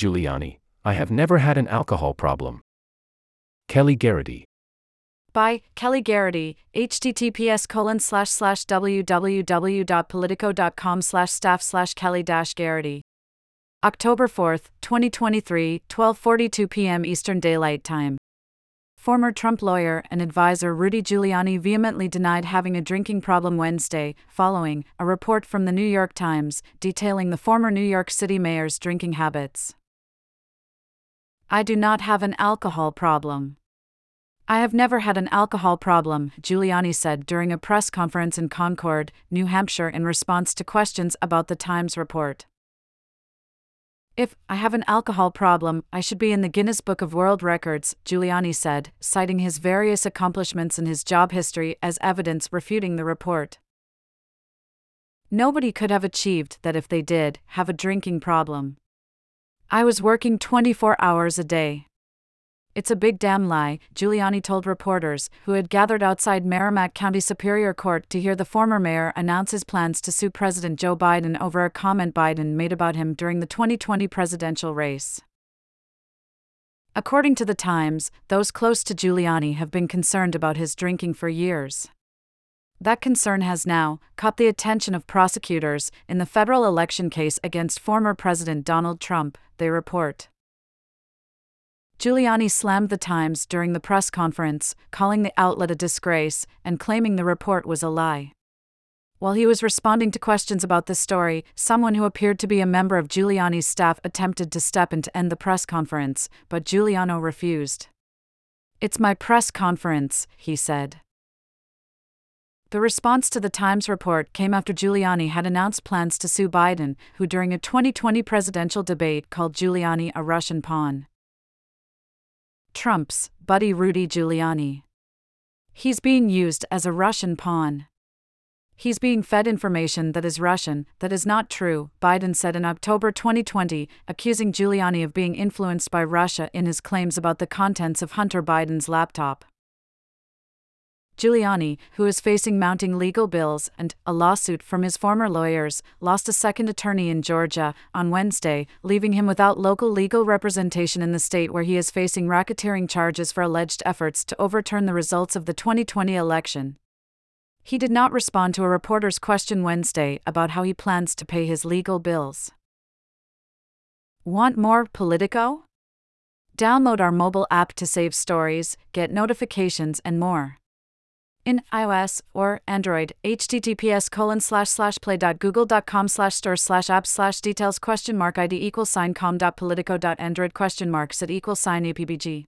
Giuliani, I have never had an alcohol problem. Kelly Garrity. By Kelly Garrity, https colon slash slash www.politico.com slash staff slash Kelly dash Garrity. October 4th, 2023, 12:42 p.m. Eastern Daylight Time. Former Trump lawyer and advisor Rudy Giuliani vehemently denied having a drinking problem Wednesday, following a report from the New York Times detailing the former New York City mayor's drinking habits. I do not have an alcohol problem. I have never had an alcohol problem, Giuliani said during a press conference in Concord, New Hampshire, in response to questions about the Times report. If I have an alcohol problem, I should be in the Guinness Book of World Records, Giuliani said, citing his various accomplishments and his job history as evidence refuting the report. Nobody could have achieved that if they did have a drinking problem. I was working 24 hours a day. It's a big damn lie, Giuliani told reporters, who had gathered outside Merrimack County Superior Court to hear the former mayor announce his plans to sue President Joe Biden over a comment Biden made about him during the 2020 presidential race. According to The Times, those close to Giuliani have been concerned about his drinking for years. That concern has now caught the attention of prosecutors in the federal election case against former President Donald Trump, they report. Giuliani slammed the Times during the press conference, calling the outlet a disgrace and claiming the report was a lie. While he was responding to questions about the story, someone who appeared to be a member of Giuliani's staff attempted to step in to end the press conference, but Giuliani refused. It's my press conference, he said. The response to the Times report came after Giuliani had announced plans to sue Biden, who during a 2020 presidential debate called Giuliani a Russian pawn. Trump's buddy Rudy Giuliani. He's being used as a Russian pawn. He's being fed information that is Russian, that is not true, Biden said in October 2020, accusing Giuliani of being influenced by Russia in his claims about the contents of Hunter Biden's laptop. Giuliani, who is facing mounting legal bills and a lawsuit from his former lawyers, lost a second attorney in Georgia on Wednesday, leaving him without local legal representation in the state where he is facing racketeering charges for alleged efforts to overturn the results of the 2020 election. He did not respond to a reporter's question Wednesday about how he plans to pay his legal bills. Want more Politico? Download our mobile app to save stories, get notifications, and more in iOS or Android, https colon slash slash play.google.com slash store slash apps slash details question mark ID equals sign com.politico.android question mark set equals sign APBG.